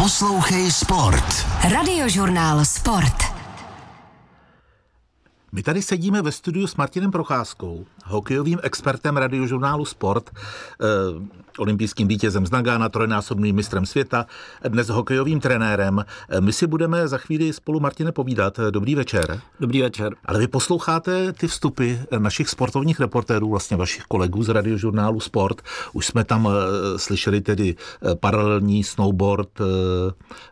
Poslouchej Sport. Radiožurnál Sport. My tady sedíme ve studiu s Martinem Procházkou, hokejovým expertem radiožurnálu Sport, eh, olympijským vítězem z Nagána, trojnásobným mistrem světa, dnes hokejovým trenérem. Eh, my si budeme za chvíli spolu, Martine, povídat. Dobrý večer. Dobrý večer. Ale vy posloucháte ty vstupy našich sportovních reportérů, vlastně vašich kolegů z radiožurnálu Sport. Už jsme tam eh, slyšeli tedy eh, paralelní snowboard, eh,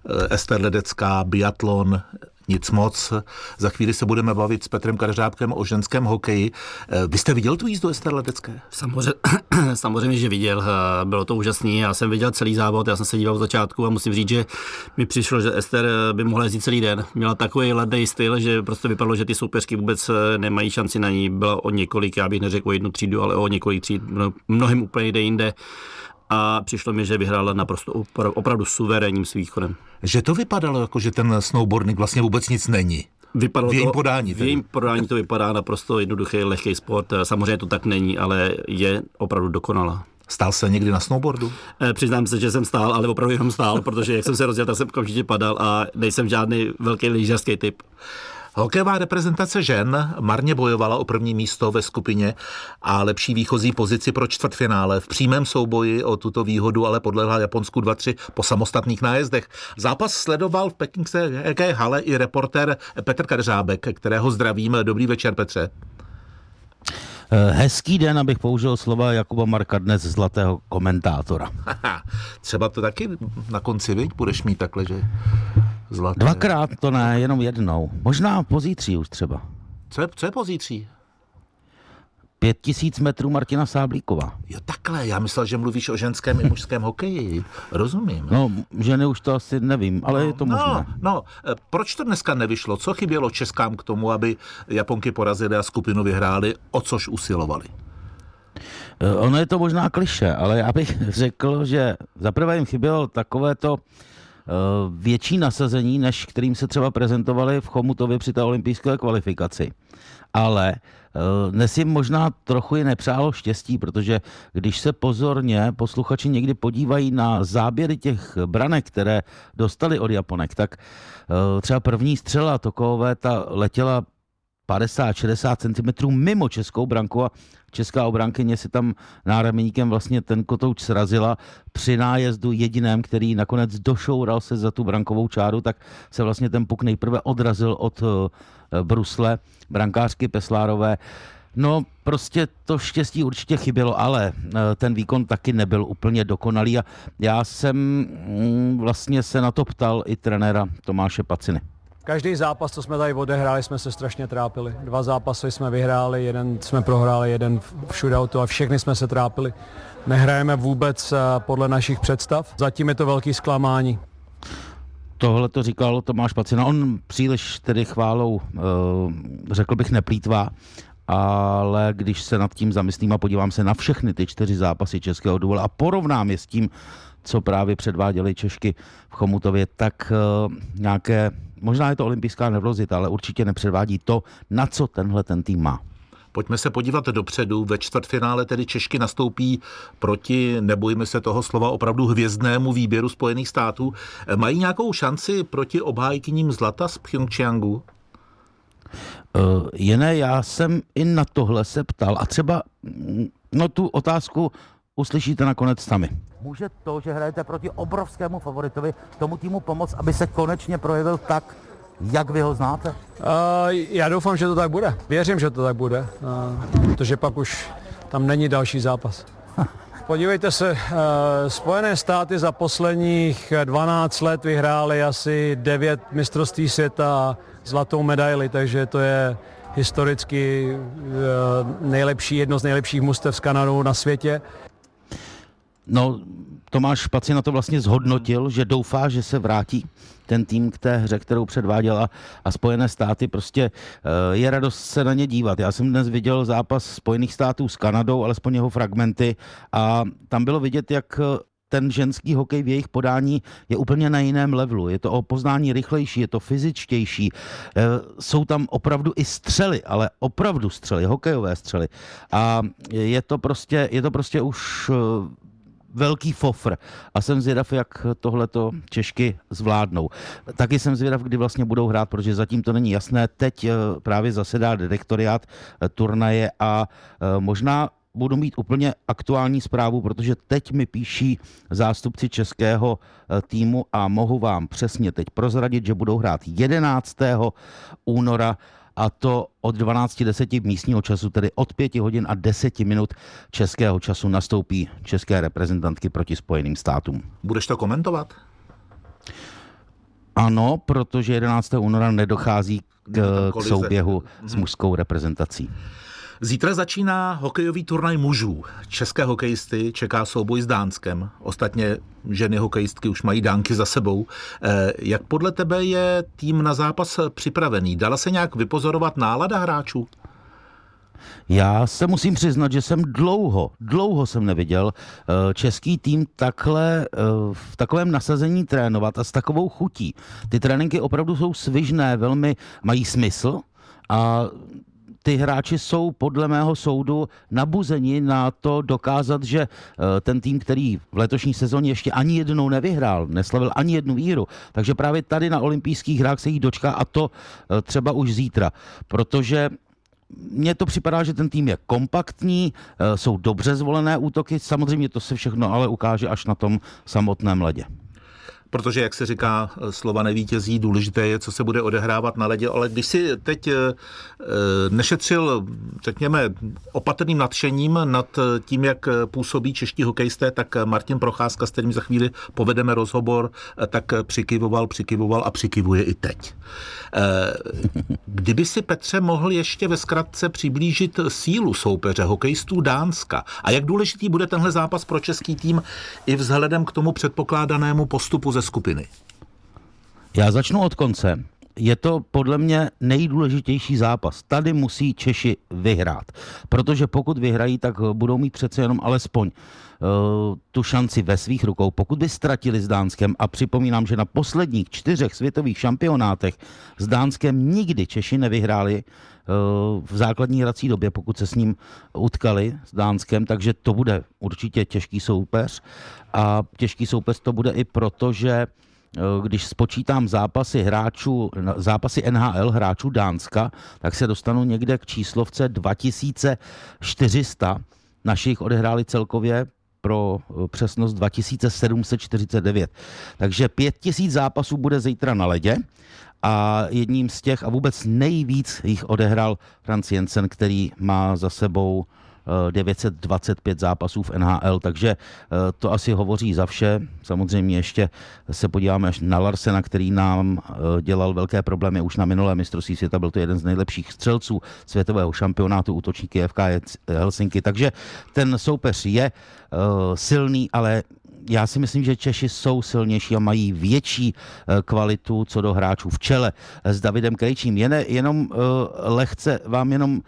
eh, Ester Ledecká, biatlon, nic moc. Za chvíli se budeme bavit s Petrem Karžábkem o ženském hokeji. Eh, Vy jste viděl tu jízdu Ester Ledecké? Samozřejmě, samozřejmě, že viděl, eh, bylo to úžasný, já jsem viděl celý závod, já jsem se díval od začátku a musím říct, že mi přišlo, že Ester eh, by mohla jezdit celý den. Měla takový ledný styl, že prostě vypadalo, že ty soupeřky vůbec nemají šanci na ní. Byla o několik, já bych neřekl o jednu třídu, ale o několik tříd, mno- mnohem úplně jde jinde. A přišlo mi, že vyhrála naprosto opra- opravdu suverénním východem. Že to vypadalo jako, že ten snowboarding vlastně vůbec nic není. Vypadalo V jejím to, podání V jejím podání to vypadá naprosto jednoduchý, lehký sport. Samozřejmě to tak není, ale je opravdu dokonalá. Stál se někdy na snowboardu? Eh, Přiznám se, že jsem stál, ale opravdu jenom stál, protože jak jsem se rozjel, tak jsem okamžitě padal a nejsem žádný velký lyžařský typ. Hokejová reprezentace žen marně bojovala o první místo ve skupině a lepší výchozí pozici pro čtvrtfinále. V přímém souboji o tuto výhodu ale podlehla Japonsku 2-3 po samostatných nájezdech. Zápas sledoval v pekingské hale i reportér Petr Karžábek, kterého zdravím. Dobrý večer, Petře. Eh, Hezký den, abych použil slova Jakuba Marka dnes zlatého komentátora. Haha, Třeba to taky na konci, viď? Budeš mít takhle, že zlaté. Dvakrát to ne, jenom jednou. Možná pozítří už třeba. Co je, co je pozítří? Pět tisíc metrů Martina Sáblíkova. Jo, takhle. Já myslel, že mluvíš o ženském i mužském hokeji. Rozumím. No, ženy už to asi nevím, ale je to no, možné. no, eh, proč to dneska nevyšlo? Co chybělo Českám k tomu, aby Japonky porazily a skupinu vyhráli, o což usilovali? Eh, Ono je to možná kliše, ale já bych řekl, že zaprvé jim chybělo takovéto eh, větší nasazení, než kterým se třeba prezentovali v Chomutově při té olympijské kvalifikaci. Ale eh, dnes jim možná trochu i nepřálo štěstí, protože když se pozorně posluchači někdy podívají na záběry těch branek, které dostali od Japonek, tak eh, třeba první střela Tokové ta letěla 50-60 cm mimo českou branku a česká obránkyně si tam náramníkem vlastně ten kotouč srazila při nájezdu jediném, který nakonec došoural se za tu brankovou čáru, tak se vlastně ten puk nejprve odrazil od eh, brusle brankářky Peslárové. No, prostě to štěstí určitě chybělo, ale eh, ten výkon taky nebyl úplně dokonalý a já jsem mm, vlastně se na to ptal i trenéra Tomáše Paciny. Každý zápas, co jsme tady odehráli, jsme se strašně trápili. Dva zápasy jsme vyhráli, jeden jsme prohráli, jeden v shootoutu a všechny jsme se trápili. Nehrajeme vůbec eh, podle našich představ. Zatím je to velký zklamání. Tohle to říkal Tomáš Pacina. On příliš tedy chválou, eh, řekl bych, neplýtvá, ale když se nad tím zamyslím a podívám se na všechny ty čtyři zápasy Českého duela a porovnám je s tím, co právě předváděli Češky v Chomutově, tak eh, nějaké, možná je to olympijská nervozita, ale určitě nepředvádí to, na co tenhle ten tým má. Pojďme se podívat dopředu. Ve čtvrtfinále tedy Češky nastoupí proti, nebojme se toho slova, opravdu hvězdnému výběru Spojených států. Mají nějakou šanci proti obhájkyním zlata z Pyeongchangu? Uh, Jene, já jsem i na tohle se ptal a třeba mm, no tu otázku uslyšíte nakonec sami. Může to, že hrajete proti obrovskému favoritovi, tomu týmu pomoct, aby se konečně projevil tak, jak vy ho znáte? Uh, já doufám, že to tak bude. Věřím, že to tak bude, uh, protože pak už tam není další zápas. Podívejte se, uh, Spojené státy za posledních 12 let vyhrály asi 9 mistrovství světa a zlatou medaili, takže to je historicky uh, nejlepší, jedno z nejlepších mustev s Kanadou na světě. No, Tomáš Pacina to vlastně zhodnotil, že doufá, že se vrátí ten tým k té hře, kterou předváděla a Spojené státy prostě eh, je radost se na ně dívat. Já jsem dnes viděl zápas Spojených států s Kanadou, alespoň jeho fragmenty a tam bylo vidět, jak eh, ten ženský hokej v jejich podání je úplně na jiném levelu. Je to o poznání rychlejší, je to fyzičtější. Eh, Jsou tam opravdu i střely, ale opravdu střely, hokejové střely. A je to prostě, je to prostě už velký fofr a jsem zvědav, jak tohleto Češky zvládnou. Taky jsem zvědav, kdy vlastně budou hrát, protože zatím to není jasné. Teď eh, právě zasedá direktoriát eh, turnaje a eh, možná budu mít úplně aktuální zprávu, protože teď mi píší zástupci českého týmu a mohu vám přesně teď prozradit, že budou hrát 11. února a to od 12.10 místního času, tedy od 5 hodin a 10 minut českého času nastoupí české reprezentantky proti Spojeným státům. Budeš to komentovat? Ano, protože 11. února nedochází k, k souběhu s mhm. mužskou reprezentací. Zítra začíná hokejový turnaj mužů. České hokejisty čeká souboj s Dánskem. Ostatně ženy hokejistky už mají dánky za sebou. Eh, jak podle tebe je tým na zápas připravený? Dala se nějak vypozorovat nálada hráčů? Já se musím přiznat, že jsem dlouho, dlouho jsem neviděl eh, český tým takhle eh, v takovém nasazení trénovat a s takovou chutí. Ty tréninky opravdu jsou svižné, velmi mají smysl a ty hráči jsou podle mého soudu nabuzeni na to dokázat, že eh, ten tým, který v letošní sezóně ještě ani jednou nevyhrál, neslavil ani jednu výhru, takže právě tady na olympijských hrách se jich dočká a to eh, třeba už zítra, protože mně to připadá, že ten tým je kompaktní, eh, jsou dobře zvolené útoky, samozřejmě to se všechno ale ukáže až na tom samotném ledě protože, jak se říká, slova nevítězí, důležité je, co se bude odehrávat na ledě, ale když si teď eh, nešetřil, řekněme, opatrným nadšením nad tím, jak působí čeští hokejisté, tak Martin Procházka, s kterým za chvíli povedeme rozhovor, tak přikyvoval, přikyvoval a přikivuje i teď. Eh, kdyby si Petře mohl ještě ve zkratce přiblížit sílu soupeře hokejistů Dánska a jak důležitý bude tenhle zápas pro český tým i vzhledem k tomu předpokládanému postupu ze skupiny? Já začnu od konce. Je to podle mě nejdůležitější zápas. Tady musí Češi vyhrát, protože pokud vyhrají, tak budou mít přece jenom alespoň uh, tu šanci ve svých rukou. Pokud by ztratili s Dánskem, a připomínám, že na posledních čtyřech světových šampionátech s Dánskem nikdy Češi nevyhráli uh, v základní hrací době, pokud se s ním utkali s Dánskem, takže to bude určitě těžký soupeř. A těžký soupeř to bude i proto, že Eh, když spočítám zápasy hráčů, zápasy NHL hráčů Dánska, tak se dostanu někde k číslovce 2400. Našich odehráli celkově pro eh, přesnost 2749. Takže 5000 zápasů bude zítra na ledě a jedním z těch a vůbec nejvíc jich odehrál Franz Jensen, který má za sebou 925 zápasů v NHL, takže eh, to asi hovoří za vše. Samozřejmě ještě se podíváme až na Larsena, který nám eh, dělal velké problémy už na minulé mistrovství světa, byl to jeden z nejlepších střelců světového šampionátu útočníky FK Helsinki, takže ten soupeř je eh, silný, ale já si myslím, že Češi jsou silnější a mají větší kvalitu co do hráčů v čele s Davidem Krejčím. Jen, jenom lehce vám jenom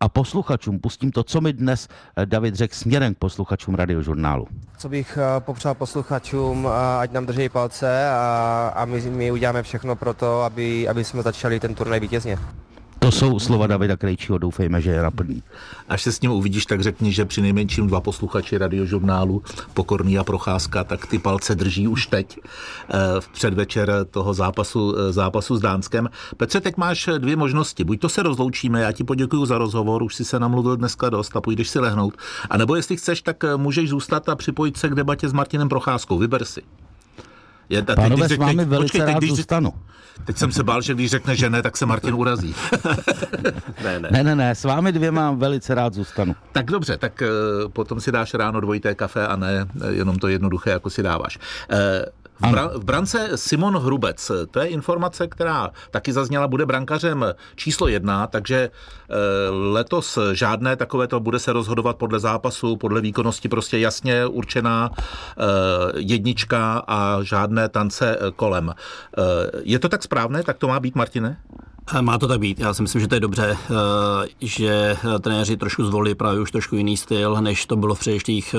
a posluchačům pustím to, co mi dnes eh, David řekl směrem k posluchačům radiožurnálu. Co bych eh, popřál posluchačům, eh, ať nám drží palce a, a my, my uděláme všechno pro to, aby, aby jsme začali ten turnaj vítězně. To jsou slova Davida Krejčího, doufejme, že je naplní. Až se s ním uvidíš, tak řekni, že při nejmenším dva posluchači radiožurnálu Pokorný a Procházka, tak ty palce drží už teď eh, v předvečer toho zápasu, eh, zápasu s Dánskem. Petře, teď máš dvě možnosti. Buď to se rozloučíme, já ti poděkuji za rozhovor, už si se namluvil dneska dost a půjdeš si lehnout. A nebo jestli chceš, tak eh, můžeš zůstat a připojit se k debatě s Martinem Procházkou. Vyber si. Je, Pánové, s vámi velice počkej, rád když, zůstanu. Teď jsem se bál, že když řekne, že ne, tak se Martin urazí. ne, ne. ne, ne, ne, s vámi dvěma velice rád zůstanu. Tak dobře, tak uh, potom si dáš ráno dvojité kafe a ne jenom to jednoduché, jako si dáváš. V, v brance Simon Hrubec, to je informace, která taky zazněla, bude brankařem číslo jedna, takže e, letos žádné takovéto bude se rozhodovat podle zápasu, podle výkonnosti, prostě jasně určená e, jednička a žádné tance kolem. E, je to tak správné, tak to má být, Martine? Má to tak být. Já si myslím, že to je dobře, že trenéři trošku zvolili právě už trošku jiný styl, než to bylo v předešlých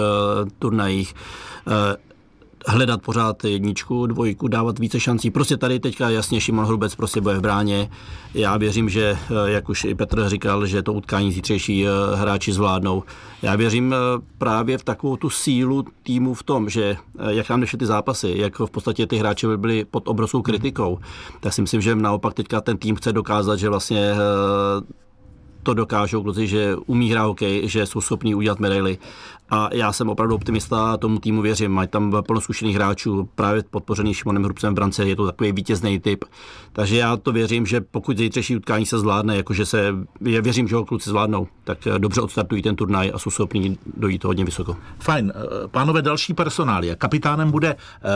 turnajích hledat pořád jedničku, dvojku, dávat více šancí. Prostě tady teďka jasně Šimon Hrubec prostě bude v bráně. Já věřím, že, jak už i Petr říkal, že to utkání zítřejší hráči zvládnou. Já věřím právě v takovou tu sílu týmu v tom, že jak nám nešly ty zápasy, jak v podstatě ty hráči byli pod obrovskou kritikou, tak si myslím, že naopak teďka ten tým chce dokázat, že vlastně to dokážou kluci, že umí hrát hokej, že jsou schopní udělat medaily. A já jsem opravdu optimista a tomu týmu věřím. Mají tam plno zkušených hráčů, právě podpořený Šimonem Hrubcem v brance, je to takový vítězný typ. Takže já to věřím, že pokud zítřejší utkání se zvládne, jakože se, já věřím, že ho kluci zvládnou, tak dobře odstartují ten turnaj a jsou schopní dojít hodně vysoko. Fajn. Pánové, další personálie. Kapitánem bude uh,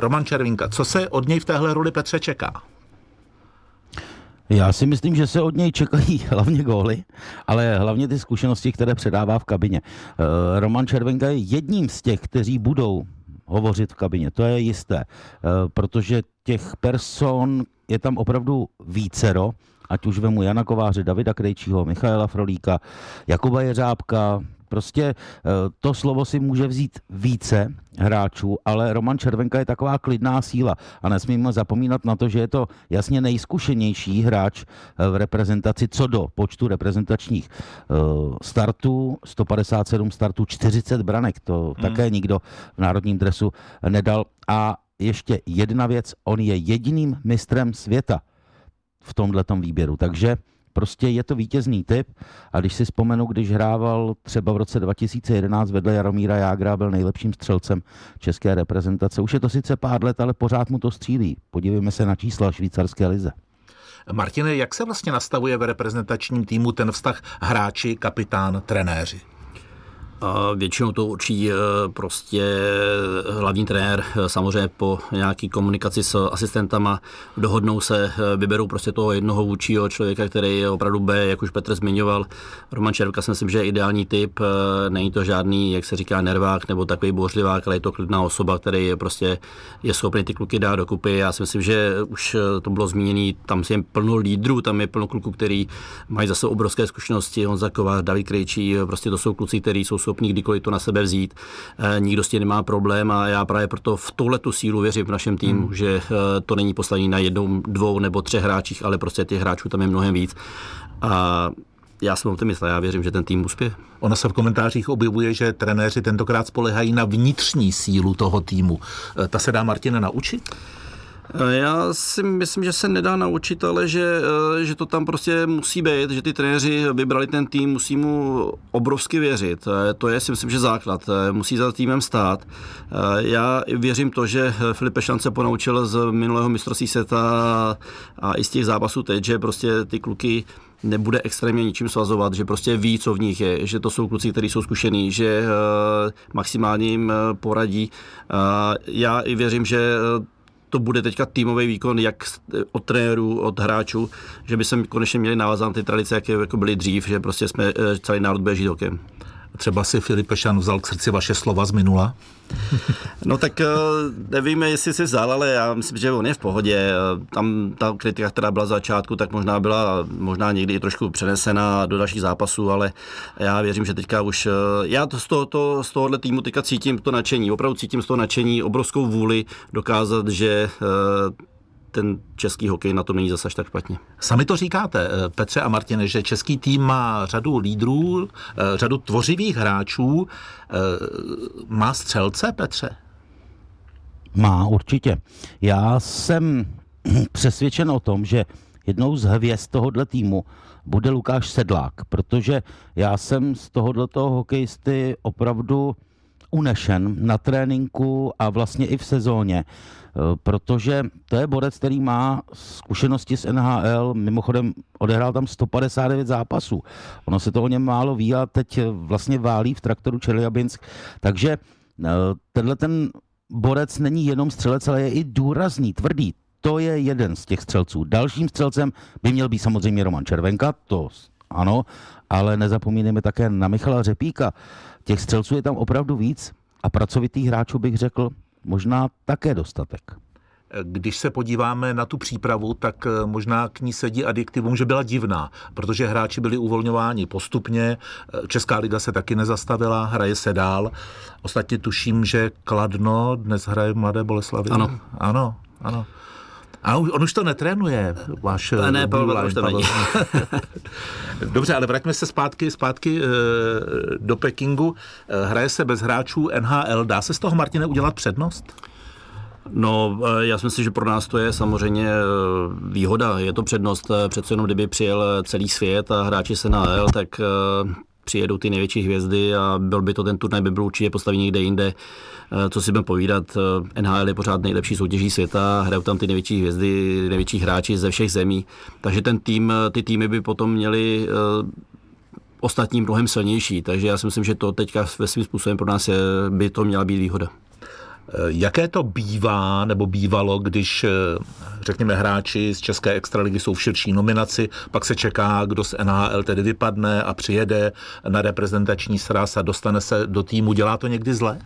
Roman Červinka. Co se od něj v téhle roli Petře čeká? Já si myslím, že se od něj čekají hlavně góly, ale hlavně ty zkušenosti, které předává v kabině. Eh, Roman Červenka je jedním z těch, kteří budou hovořit v kabině, to je jisté, eh, protože těch person je tam opravdu vícero, ať už vemu Jana Kováře, Davida Krejčího, Michaela Frolíka, Jakuba Jeřábka, Prostě eh, to slovo si může vzít více hráčů, ale Roman Červenka je taková klidná síla a nesmíme zapomínat na to, že je to jasně nejzkušenější hráč eh, v reprezentaci co do počtu reprezentačních eh, startů, 157 startů, 40 branek, to hmm. také nikdo v národním dresu nedal. A ještě jedna věc, on je jediným mistrem světa v tomhletom výběru, takže Prostě je to vítězný typ a když si vzpomenu, když hrával třeba v roce 2011 vedle Jaromíra Jágra, byl nejlepším střelcem české reprezentace. Už je to sice pár let, ale pořád mu to střílí. Podívejme se na čísla švýcarské lize. Martine, jak se vlastně nastavuje v reprezentačním týmu ten vztah hráči, kapitán, trenéři? Většinou to určí eh, prostě hlavní trenér, eh, samozřejmě po nějaký komunikaci s asistentama dohodnou se, eh, vyberou prostě toho jednoho vůčího člověka, který je opravdu B, jak už Petr zmiňoval. Roman Červka si myslím, že je ideální typ, není to žádný, jak se říká, nervák nebo takový bouřlivák, ale je to klidná osoba, který je prostě je schopný ty kluky dát dokupy. Já si myslím, že už to bylo zmíněné, tam je plno lídrů, tam je plno kluků, který mají zase obrovské zkušenosti, Honza Kovář, David Krejčí, prostě to jsou kluci, kteří jsou schopní kdykoliv to na sebe vzít. Eh, nikdo s tím nemá problém a já právě proto v tuhle tu sílu věřím v našem týmu, hmm. že eh, to není postavené na jednou, dvou nebo třech hráčích, ale prostě těch hráčů tam je mnohem víc. A já jsem optimista, já věřím, že ten tým uspěje. Ono se v komentářích objevuje, že trenéři tentokrát spolehají na vnitřní sílu toho týmu. Eh, ta se dá Martina naučit? Eh, já si myslím, že se nedá naučit, ale že, eh, že to tam prostě musí být, že ty trenéři vybrali ten tým, musí mu obrovsky věřit. Eh, to je si myslím, že základ. Musí za týmem stát. Já věřím to, že Filip Pešan se ponaučil z minulého mistrovství světa a i z těch zápasů teď, že prostě ty kluky nebude extrémně ničím svazovat, že prostě ví, co v nich je, že to jsou kluci, kteří jsou zkušený, že maximálně jim poradí. Já i věřím, že to bude teďka týmový výkon jak od trenérů, od hráčů, že by se konečně měli navázat ty tradice, jaké jako byly dřív, že prostě jsme, eh, celý národ bude žít. Třeba si Filip Pešan vzal k srdci vaše slova z minula? No tak eh, nevíme, jestli si vzal, ale já myslím, že on je v pohodě. Eh, tam ta kritika, která byla za začátku, tak možná byla možná někdy i trošku přenesena do dalších zápasů, ale já věřím, že teďka už, eh, já to z, toho, to, z tohohle týmu teďka cítím to nadšení, opravdu cítím z toho nadšení, obrovskou vůli dokázat, že ten český hokej na tom není zase tak špatně. Sami to říkáte, eh, Petře a Martine, že český tým má řadu lídrů, eh, řadu tvořivých hráčů. Eh, má střelce, Petře? Má, určitě. Já jsem přesvědčen o tom, že jednou z hvězd tohohle týmu bude Lukáš Sedlák, protože já jsem z tohohle hokejisty opravdu unešen na tréninku a vlastně i v sezóně. Eh, protože to je borec, který má zkušenosti s NHL, mimochodem odehrál tam 159 zápasů. Ono se to o něm málo ví a teď vlastně válí v traktoru Čeliabinsk, takže eh, tenhle ten borec není jenom střelec, ale je i důrazný, tvrdý. To je jeden z těch střelců. Dalším střelcem by měl být samozřejmě Roman Červenka, to ano, ale nezapomínejme také na Michala Řepíka. Těch střelců je tam opravdu víc a pracovitých hráčů bych řekl možná také dostatek. když se podíváme na tu přípravu, tak eh, možná k ní sedí adjektivum, že byla divná, protože hráči byli uvolňováni postupně, eh, Česká liga se taky nezastavila, hraje se dál. Ostatně tuším, že Kladno dnes hraje v Mladé Boleslavi. Ano. Ano, ano. A on už to netrénuje, váš Ne, ne, Pavel Bílá, už to není. Dobře, ale vraťme se zpátky, zpátky eh, do Pekingu. Eh, Hraje se bez hráčů NHL. Dá se z toho, Martine, udělat přednost? No, eh, já si myslím, že pro nás to je samozřejmě eh, výhoda, je to přednost. Eh, Přece jenom, kdyby přijel eh, celý svět a hráči se na L, tak eh, přijedou ty největší hvězdy a byl by to ten turnaj, by byl určitě postavený někde jinde. Eh, Co si budeme povídat, eh, NHL je pořád nejlepší soutěží světa, hrajou tam ty největší hvězdy, největší hráči ze všech zemí, takže ten tým, eh, ty týmy by potom měli eh, ostatní mnohem silnější, takže já si myslím, že to teďka ve svým způsobem pro nás je, by to měla být výhoda. Eh, Jaké to bývá nebo bývalo, když, eh, řekněme, hráči z České extraligy jsou v širší nominaci, pak se čeká, kdo z NHL tedy vypadne a přijede na reprezentační sraz a dostane se do týmu. Dělá to někdy zle?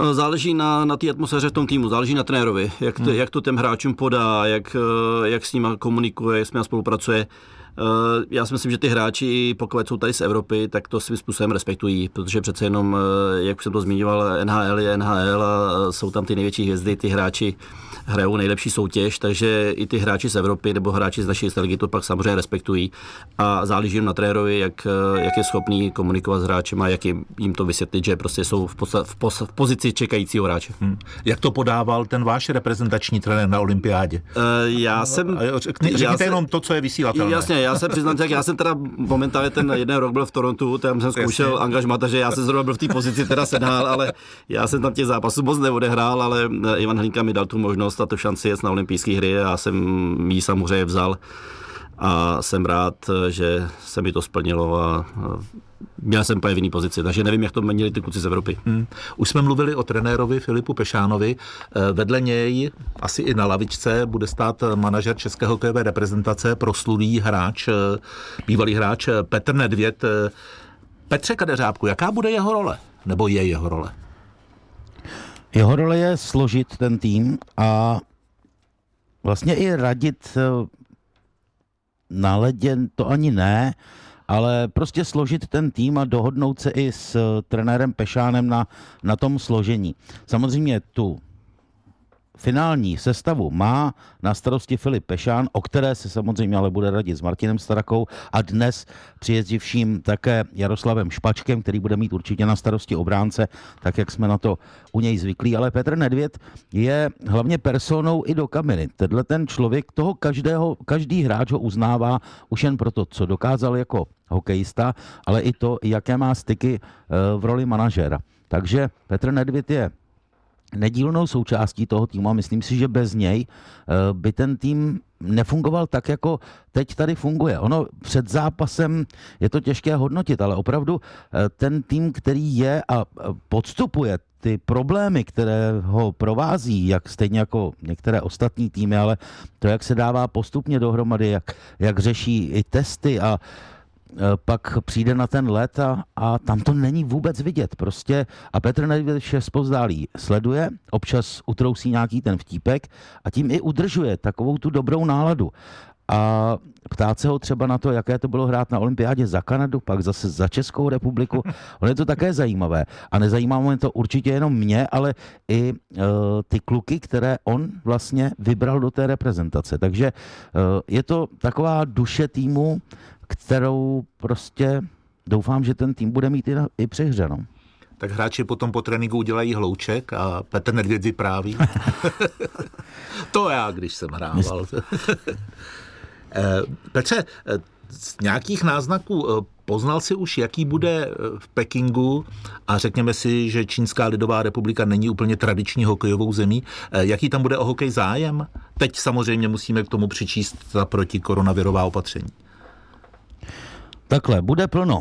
Eh, Záleží na, na té atmosféře v tom týmu, záleží na trenérovi, jak, to, jak to těm hráčům podá, jak, jak s nima komunikuje, jak s nima spolupracuje. Já si myslím, že ty hráči, pokud jsou tady z Evropy, tak to svým způsobem respektují, protože přece jenom, eh, jak už jsem to zmiňoval, NHL je NHL a eh, jsou tam ty největší hvězdy, ty hráči hrajou nejlepší soutěž, takže i ty hráči z Evropy nebo hráči z naší strategie to pak samozřejmě respektují a záleží jim na trenérovi, jak, jak je schopný komunikovat s hráčem a jak jim, jim to vysvětlit, že prostě jsou v, podsta- v, pos- v pozici čekajícího hráče. Hm. Jak to podával ten váš reprezentační trenér na olympiádě? Eh, Já jsem... Řekni, já řekněte se- jenom to, co je vysílatelné. Jasně, já se přiznám, tak já jsem teda momentálně ten jeden rok byl v Torontu, tam jsem zkoušel Jasně. angažma, takže já jsem zrovna byl v té pozici teda sedál, ale já jsem tam těch zápasů moc neodehrál, ale eh, Ivan Hlinka mi dal tu možnost a tu šanci jet na olympijské hry a já jsem ji samozřejmě vzal a jsem rád, že se mi to splnilo a měl jsem úplně v jiný pozici, takže nevím, jak to měli ty kluci z Evropy. Hm. Už jsme mluvili o trenérovi Filipu Pešánovi. Eh, Vedle něj, asi i na lavičce, bude stát manažer České hokejové reprezentace, proslulý hráč, eh, bývalý hráč Petr Nedvěd. Eh, Petře Kadeřábku, jaká bude jeho role? Nebo je jeho role? Jeho role je složit ten tým a vlastně i radit eh, na ledě, to ani ne, ale prostě složit ten tým a dohodnout se i s eh, trenérem Pešánem na, na tom složení. Samozřejmě tu finální sestavu má na starosti Filip Pešán, o které se samozřejmě ale bude radit s Martinem Starakou a dnes přijezdivším také Jaroslavem Špačkem, který bude mít určitě na starosti obránce, tak jak jsme na to u něj zvyklí. Ale Petr Nedvěd je hlavně personou i do kabiny. Tenhle ten člověk, toho každého, každý hráč ho uznává už jen proto, co dokázal jako hokejista, ale i to, jaké má styky eh, v roli manažera. Takže Petr Nedvěd je nedílnou součástí toho týmu a myslím si, že bez něj eh, by ten tým nefungoval tak, jako teď tady funguje. Ono před zápasem je to těžké hodnotit, ale opravdu eh, ten tým, který je a eh, podstupuje ty problémy, které ho provází, jak stejně jako některé ostatní týmy, ale to, jak se dává postupně dohromady, jak, jak řeší i testy a e, pak přijde na ten let a, a tam to není vůbec vidět. Prostě a Petr Nedvěd vše zpozdálí sleduje, občas utrousí nějaký ten vtípek a tím i udržuje takovou tu dobrou náladu. A ptát se ho třeba na to, jaké to bylo hrát na olympiádě za Kanadu, pak zase za Českou republiku. On je to také zajímavé. A nezajímá mě to určitě jenom mě, ale i uh, ty kluky, které on vlastně vybral do té reprezentace. Takže uh, je to taková duše týmu, kterou prostě doufám, že ten tým bude mít i, na, i při hře. No. Tak hráči potom po tréninku udělají hlouček a Petr Nedvěd vypráví. to já, když jsem hrával. Eh, Petře, eh, z nějakých náznaků eh, poznal si už, jaký bude v Pekingu a řekněme si, že Čínská lidová republika není úplně tradiční hokejovou zemí. Jaký tam bude o hokej zájem? Teď samozřejmě musíme k tomu přičíst ta protikoronavirová opatření. Takhle, bude plno.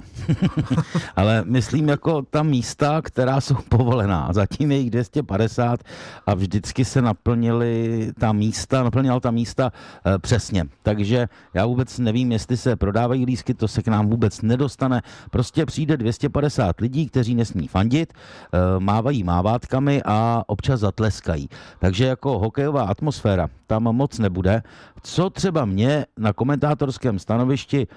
Ale myslím jako ta místa, která jsou povolená. Zatím je jich 250 a vždycky se naplnili ta místa, naplnila ta místa e, přesně. Takže já vůbec nevím, jestli se prodávají lísky, to se k nám vůbec nedostane. Prostě přijde 250 lidí, kteří nesmí fandit, e, mávají mávátkami a občas zatleskají. Takže jako hokejová atmosféra tam moc nebude. Co třeba mě na komentátorském stanovišti e,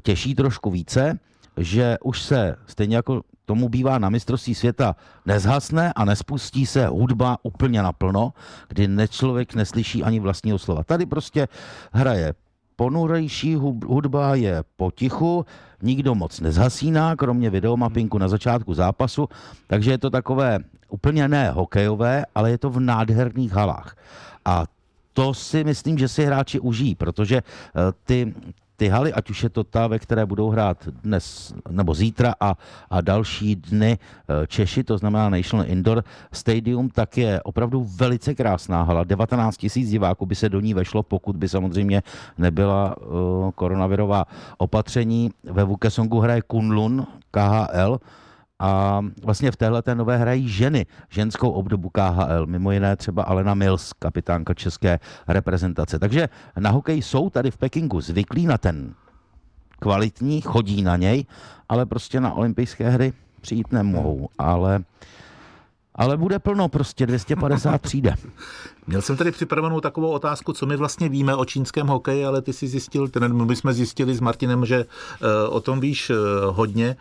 těší trošku více, že už se stejně jako tomu bývá na mistrovství světa, nezhasne a nespustí se hudba úplně naplno, kdy člověk neslyší ani vlastního slova. Tady prostě hraje ponurejší hudba je potichu, nikdo moc nezhasíná, kromě videomapinku na začátku zápasu, takže je to takové úplně ne hokejové, ale je to v nádherných halách. A to si myslím, že si hráči užijí, protože eh, ty, ty haly, ať už je to ta, ve které budou hrát dnes nebo zítra a, a další dny eh, Češi, to znamená National Indoor Stadium, tak je opravdu velice krásná hala. 19 tisíc diváků by se do ní vešlo, pokud by samozřejmě nebyla uh, koronavirová opatření. Ve Vukesongu hraje Kunlun KHL, a vlastně v téhle té nové hrají ženy, ženskou obdobu KHL, mimo jiné třeba Alena Mills, kapitánka české reprezentace. Takže na hokej jsou tady v Pekingu zvyklí na ten kvalitní, chodí na něj, ale prostě na olympijské hry přijít nemohou. Ale ale bude plno, prostě 250 přijde. Měl jsem tady připravenou takovou otázku, co my vlastně víme o čínském hokeji, ale ty si zjistil, ten, my jsme zjistili s Martinem, že uh, o tom víš uh, hodně.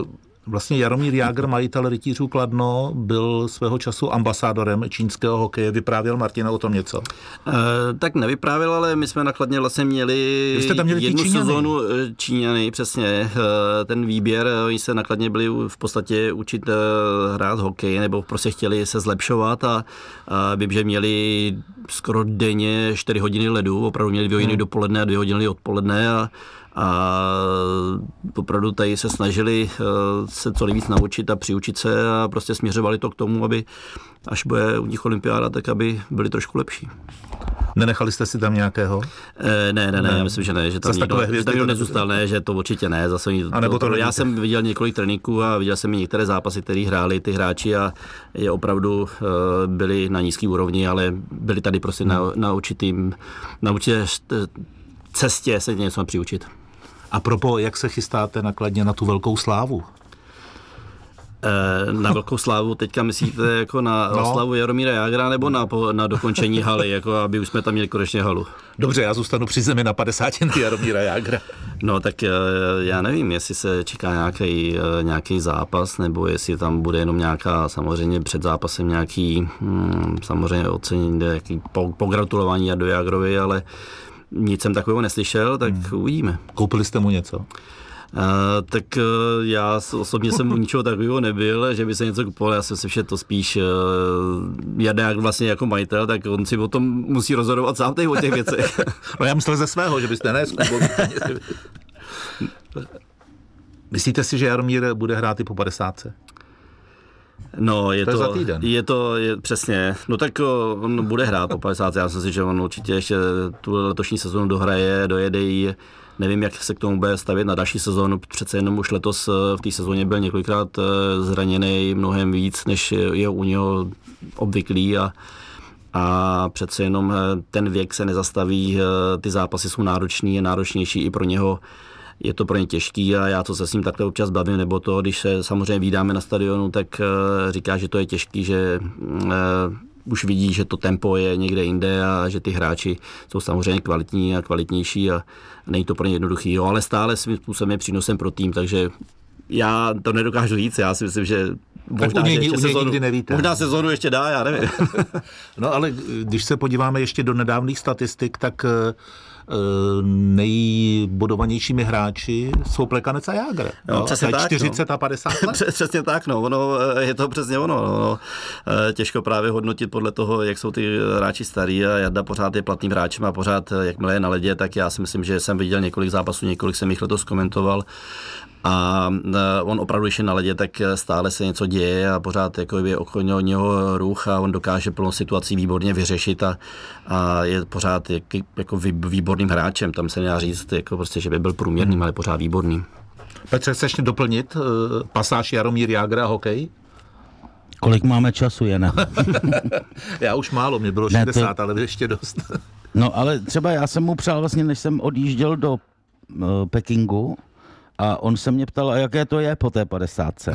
Uh, Vlastně Jaromír Jágr, majitel rytířů Kladno, byl svého času ambasádorem čínského hokeje. Vyprávěl Martina o tom něco? E, tak nevyprávěl, ale my jsme nakladně vlastně měli, jste tam měli jednu sezónu eh, Číňany, přesně. E, ten výběr, oni se nakladně byli v podstatě učit hrát hokej, nebo prostě chtěli se zlepšovat a, a vím, že měli skoro denně 4 hodiny ledu, opravdu měli 2 hodiny hmm. dopoledne a 2 hodiny odpoledne a a opravdu tady se snažili eh, se co nejvíc naučit a přiučit se a prostě směřovali to k tomu, aby až bude u nich olympiáda, tak aby byli trošku lepší. Nenechali jste si tam nějakého? E, ne, ne, ne, ne, myslím, že ne, že tam, nikdo, že tam nikdo nezůstal, ne, že to určitě ne. Zase a nebo to, to já jsem viděl několik tréninků a viděl jsem i některé zápasy, které hráli ty hráči a je opravdu uh, byli na nízký úrovni, ale byli tady prostě hmm. na, na určitým, na určité cestě se něco přiučit. A propo, jak se chystáte nakladně na tu velkou slávu? Eh, na velkou slávu teďka myslíte jako na no. slavu Jaromíra Jágra nebo na, na dokončení haly, jako aby už jsme tam měli konečně halu? Dobře, já zůstanu při zemi na 50 Jaromíra Jágra. No tak eh, já nevím, jestli se čeká nějaký, eh, nějaký zápas, nebo jestli tam bude jenom nějaká, samozřejmě před zápasem nějaký, hmm, samozřejmě ocenění, nějaký pogratulování Jardu Jágrovi, ale nic jsem takového neslyšel, tak hmm. uvidíme. Koupili jste mu něco? Uh, tak uh, já osobně jsem u ničeho takového nebyl, že by se něco kupoval, já si myslím, že to spíš uh, jak vlastně jako majitel, tak on si o tom musí rozhodovat sám o těch věcech. no já myslel ze svého, že byste ne Myslíte si, že Jaromír bude hrát i po 50? No, je to, to, je za týden. Je to, je, přesně. No tak on bude hrát po 50. Já myslím si, že on určitě ještě tu letošní sezonu dohraje, dojede ji. Nevím, jak se k tomu bude stavět na další sezónu. Přece jenom už letos v té sezóně byl několikrát eh, zraněný mnohem víc, než je u něho obvyklý a a přece jenom eh, ten věk se nezastaví, eh, ty zápasy jsou náročný, je náročnější i pro něho je to pro ně těžký a já to se s ním takhle občas bavím, nebo to, když se samozřejmě vydáme na stadionu, tak eh, říká, že to je těžký, že uh, už vidí, že to tempo je někde jinde a že ty hráči jsou samozřejmě kvalitní a kvalitnější a není to pro ně jednoduchý, jo, ale stále svým způsobem je přínosem pro tým, takže já to nedokážu říct, já si myslím, že Možná, něj, ještě sezonu, nikdy nevíte. Možná sezonu ještě dá, já nevím. no ale když se podíváme ještě do nedávných statistik, tak uh, Eh, nejbodovanějšími hráči jsou Plekanec a Jágr. No, no, přesně tak, 40 no. a 50 let. přesně tak, no. Ono, eh, je to přesně ono. No, no. Eh, těžko právě hodnotit podle toho, jak jsou ty hráči starý a Jarda pořád je platným hráčem a pořád, jakmile je na ledě, tak já si myslím, že jsem viděl několik zápasů, několik jsem jich letos komentoval A eh, on opravdu, když je na ledě, tak stále se něco děje a pořád jako je okolo něho ruch a on dokáže plnou situací výborně vyřešit a, a je pořád jak, jako výborným hráčem. Tam se nedá říct, jako prostě, že by byl průměrným, ale pořád výborný. Petře, chceš doplnit uh, pasáž Jaromír Jágr a hokej? Kolik máme času, Jana? já už málo, mě bylo 60, ne, to... ale ještě dost. no ale třeba já jsem mu přál vlastně, než jsem odjížděl do uh, Pekingu, a on se mě ptal, a jaké to je po té padesátce.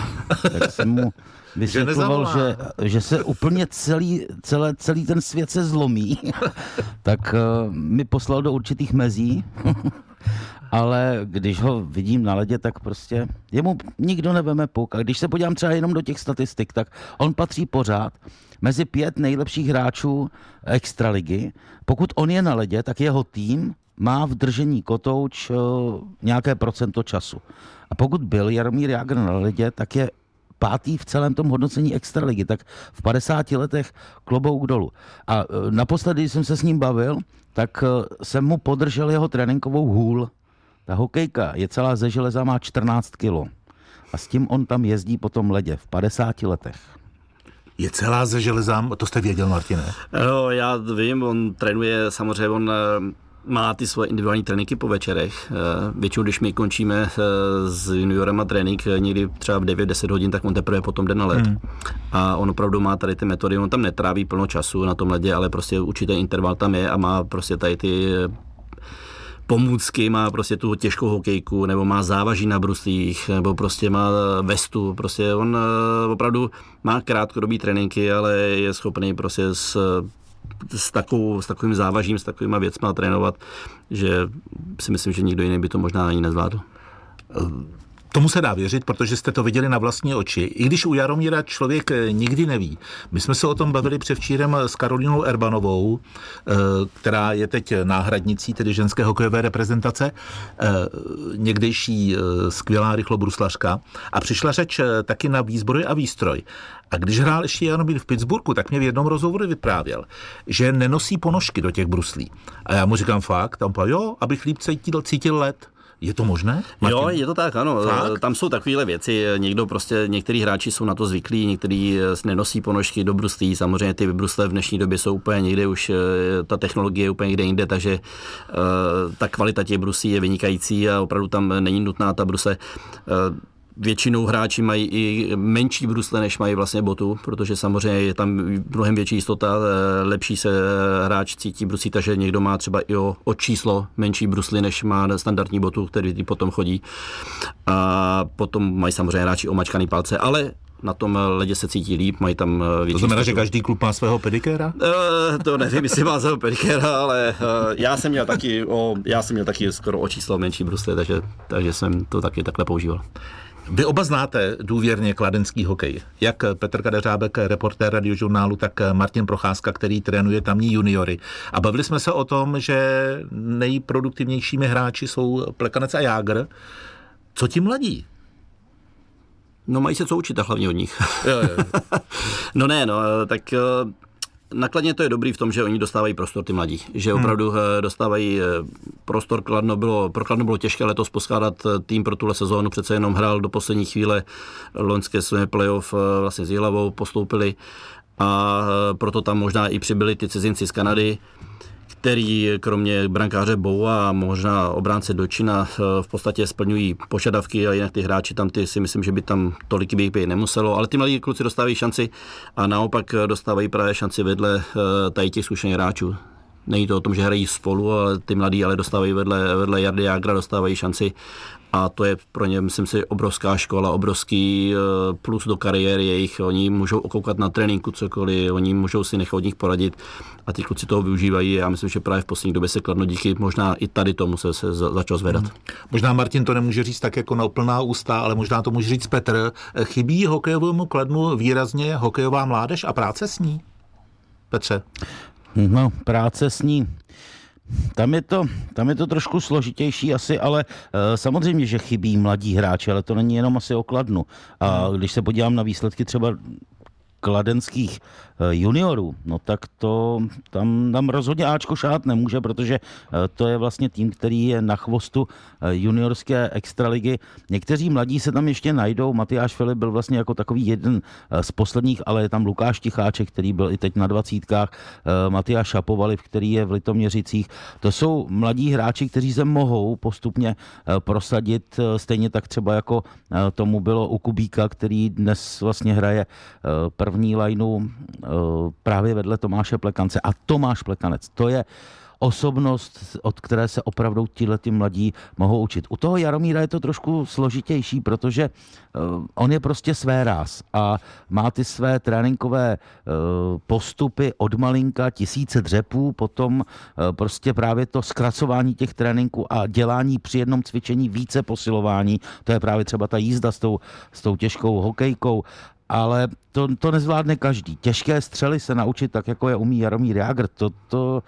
Tak jsem mu vysvětloval, že, že se úplně celý, celé, celý ten svět se zlomí. tak uh, mi poslal do určitých mezí ale když ho vidím na ledě, tak prostě jemu nikdo neveme puk. A když se podívám třeba jenom do těch statistik, tak on patří pořád mezi pět nejlepších hráčů extraligy. Pokud on je na ledě, tak jeho tým má v držení kotouč nějaké procento času. A pokud byl Jaromír Jágr na ledě, tak je pátý v celém tom hodnocení extraligy, tak v 50 letech klobouk dolů. A e, naposledy, když jsem se s ním bavil, tak e, jsem mu podržel jeho tréninkovou hůl ta hokejka je celá ze železa, má 14 kilo. A s tím on tam jezdí po tom ledě v 50 letech. Je celá ze železa, to jste věděl, Martine? No, já vím, on trénuje, samozřejmě on eh, má ty svoje individuální tréninky po večerech. Eh, většinou, když my končíme eh, s juniorem a trénink někdy třeba v 9-10 hodin, tak on teprve potom jde na led. Hmm. A on opravdu má tady ty metody, on tam netráví plno času na tom ledě, ale prostě určitý interval tam je a má prostě tady ty pomůcky, má prostě tu těžkou hokejku, nebo má závaží na bruslích, nebo prostě má vestu, prostě on eh, opravdu má krátkodobý tréninky, ale je schopný prostě s s, takovou, s takovým závažím, s takovýma věcmi trénovat, že si myslím, že nikdo jiný by to možná ani nezvládl. Tomu se dá věřit, protože jste to viděli na vlastní oči. I když u Jaromíra člověk eh, nikdy neví. My jsme se o tom bavili převčírem s Karolínou Erbanovou, eh, která je teď náhradnicí, tedy ženské hokejové reprezentace, eh, někdejší skvělá rychlobruslařka. A přišla řeč taky na výzbroj a výstroj. A když hrál ještě Jaromír v Pittsburghu, tak mě v jednom rozhovoru vyprávěl, že nenosí ponožky do těch bruslí. A já mu říkám fakt, tam jo, abych líp cítil, cítil let. Je to možné? Martin? Jo, je to tak, ano. Fakt? Tam jsou takovéhle věci. Někdo prostě, některý hráči jsou na to zvyklí, některý eh, nenosí ponožky do bruslí. Samozřejmě ty brusle v dnešní době jsou úplně někde už, eh, ta technologie je úplně někde jinde, takže uh, ta kvalita těch bruslí je vynikající a opravdu tam není nutná ta brusle. Většinou hráči mají i menší brusle, než mají vlastně botu, protože samozřejmě je tam mnohem větší jistota, eh, lepší se hráč cítí brusí, takže někdo má třeba i o, o číslo menší brusly, než má standardní botu, který potom chodí. A potom mají samozřejmě hráči omačkaný palce, ale na tom ledě se cítí líp, mají tam eh, větší To znamená, že každý klub má svého pedikéra? Uh, to nevím, jestli má svého pedikéra, ale uh, já jsem měl taky o, já jsem měl taky skoro o číslo menší brusle, takže, takže jsem to taky takhle používal. Vy oba znáte důvěrně kladenský hokej. Jak Petr Kadeřábek, reportér radiožurnálu, tak Martin Procházka, který trénuje tamní juniory. A bavili jsme se o tom, že nejproduktivnějšími hráči jsou Plekanec a Jágr. Co ti mladí? No mají se co učit a hlavně od nich. Jo, jo. no ne, no, tak Nakladně to je dobrý v tom, že oni dostávají prostor ty mladí, že hmm. opravdu hmm. dostávají eh, prostor. Kladno bylo, pro Kladno bylo těžké letos poskládat eh, tým pro tuhle sezónu, přece jenom hrál do poslední chvíle loňské své playoff vlastně s Jihlavou, postoupili a proto tam možná i přibyli ty cizinci z Kanady který kromě brankáře Bou a možná obránce Dočina eh, v podstatě splňují požadavky a jinak ty hráči tam ty si myslím, že by tam tolik být nemuselo, ale ty mladí kluci dostávají šanci a naopak dostávají právě šanci vedle eh, tady těch zkušených hráčů. Není to o tom, že hrají spolu, ale ty mladí ale dostávají vedle, vedle Jardy Jagra, dostávají šanci a to je pro ně, myslím si, obrovská škola, obrovský eh, plus do kariéry jejich. Oni můžou okoukat na tréninku cokoliv, oni můžou si nechat od nich poradit a ty kluci toho využívají. Já myslím, že právě v poslední době se kladno díky možná i tady tomu se, se začal zvedat. Hmm. Možná Martin to nemůže říct tak jako na úplná ústa, ale možná to může říct Petr. Chybí hokejovému kladnu výrazně hokejová mládež a práce s ní? Petře. No, práce s ní. Tam je, to, tam je to trošku složitější asi, ale uh, samozřejmě, že chybí mladí hráči, ale to není jenom asi o Kladnu. A hmm. když se podívám na výsledky třeba kladenských juniorů, no tak to tam, tam rozhodně Ačko šát nemůže, protože eh, to je vlastně tým, který je na chvostu eh, juniorské extraligy. Někteří mladí se tam ještě najdou, Matyáš Filip byl vlastně jako takový jeden z posledních, ale je tam Lukáš Ticháček, který byl i teď na dvacítkách, Matyáš Šapovaliv, který je v Litoměřicích. To jsou mladí hráči, kteří se mohou postupně prosadit, stejně tak třeba jako tomu bylo u Kubíka, který dnes vlastně hraje první eh, právě vedle Tomáše Plekance. A Tomáš Plekanec, to je osobnost, od které se opravdu ti mladí mohou učit. U toho Jaromíra je to trošku složitější, protože uh, on je prostě své ráz a má ty své tréninkové uh, postupy od malinka, tisíce dřepů, potom prostě právě to zkracování těch tréninků a dělání při jednom cvičení více posilování, to je právě třeba ta jízda s tou, s tou těžkou hokejkou ale to, to nezvládne každý. Těžké střely se naučit tak, jako je umí Jaromír Jágr, to, to,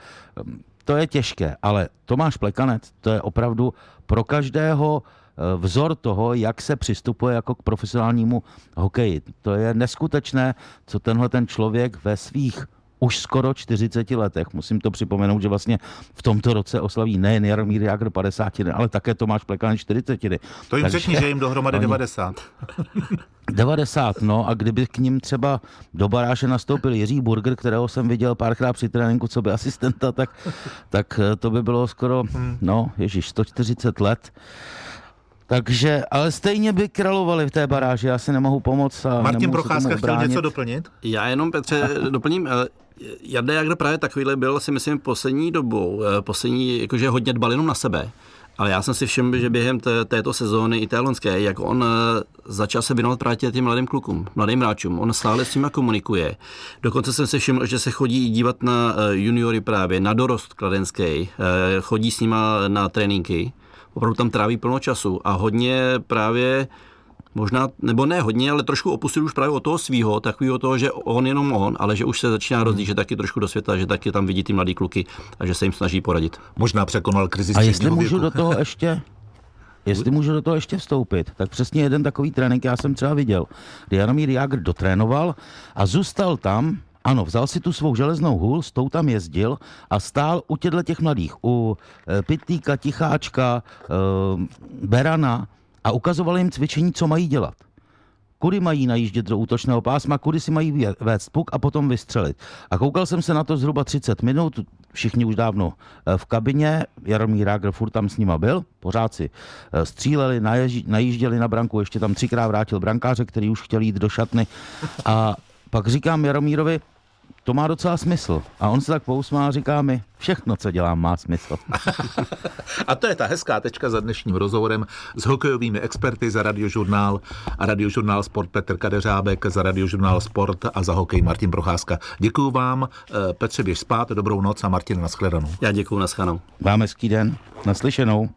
to je těžké, ale Tomáš Plekanec, to je opravdu pro každého eh, vzor toho, jak se přistupuje jako k profesionálnímu hokeji. To je neskutečné, co tenhle ten člověk ve svých už skoro 40 letech. Musím to připomenout, že vlastně v tomto roce oslaví nejen Jaromír Jágr 50, ale také Tomáš Plekan 40. To jim řekni, že jim dohromady oni... 90. 90, no a kdyby k ním třeba do baráže nastoupil Jiří Burger, kterého jsem viděl párkrát při tréninku, co by asistenta, tak, tak eh, to by bylo skoro, hmm. no, ježíš, 140 let. Takže, ale stejně by královali v té baráži, já si nemohu pomoct. A Martin Procházka chtěl něco doplnit? Já jenom, Petře, doplním. Eh, Jarda Jagr právě takovýhle byl, si myslím, poslední dobou, eh, poslední, jakože hodně dbal jenom na sebe. Ale já jsem si všiml, že během té, této sezóny i té lonské, jak on eh, začal se věnovat právě těm mladým klukům, mladým hráčům. On stále s nimi komunikuje. Dokonce jsem si všiml, že se chodí dívat na juniory právě, na dorost kladenský, chodí s nima na tréninky. Opravdu tam tráví plno času a hodně právě možná, nebo ne hodně, ale trošku opustil už právě od toho svého, takového toho, že on jenom on, ale že už se začíná rozlížet taky trošku do světa, že taky tam vidí ty mladý kluky a že se jim snaží poradit. Možná překonal krizi A jestli můžu věku. do toho ještě Jestli můžu do toho ještě vstoupit, tak přesně jeden takový trénink já jsem třeba viděl, kdy Jaromír Jágr dotrénoval a zůstal tam, ano, vzal si tu svou železnou hůl, s tou tam jezdil a stál u těchto těch mladých, u e, Pitlíka, Ticháčka, e, Berana a ukazoval jim cvičení, co mají dělat. Kudy mají najíždět do útočného pásma, kudy si mají vést puk a potom vystřelit. A koukal jsem se na to zhruba 30 minut, všichni už dávno eh, v kabině, Jaromír Rágr furt tam s nima byl, pořád si eh, stříleli, najížděli na branku, ještě tam třikrát vrátil brankáře, který už chtěl jít do šatny a pak říkám Jaromírovi, to má docela smysl. A on se tak pousmá a říká mi, všechno, co dělám, má smysl. a to je ta hezká tečka za dnešním rozhovorem s hokejovými experty za radiožurnál a radiožurnál Sport Petr Kadeřábek, za radiožurnál Sport a za hokej Martin Procházka. Děkuji vám, eh, Petře, běž spát, dobrou noc a Martin, nashledanou. Já děkuji, nashledanou. Vám hezký den, naslyšenou.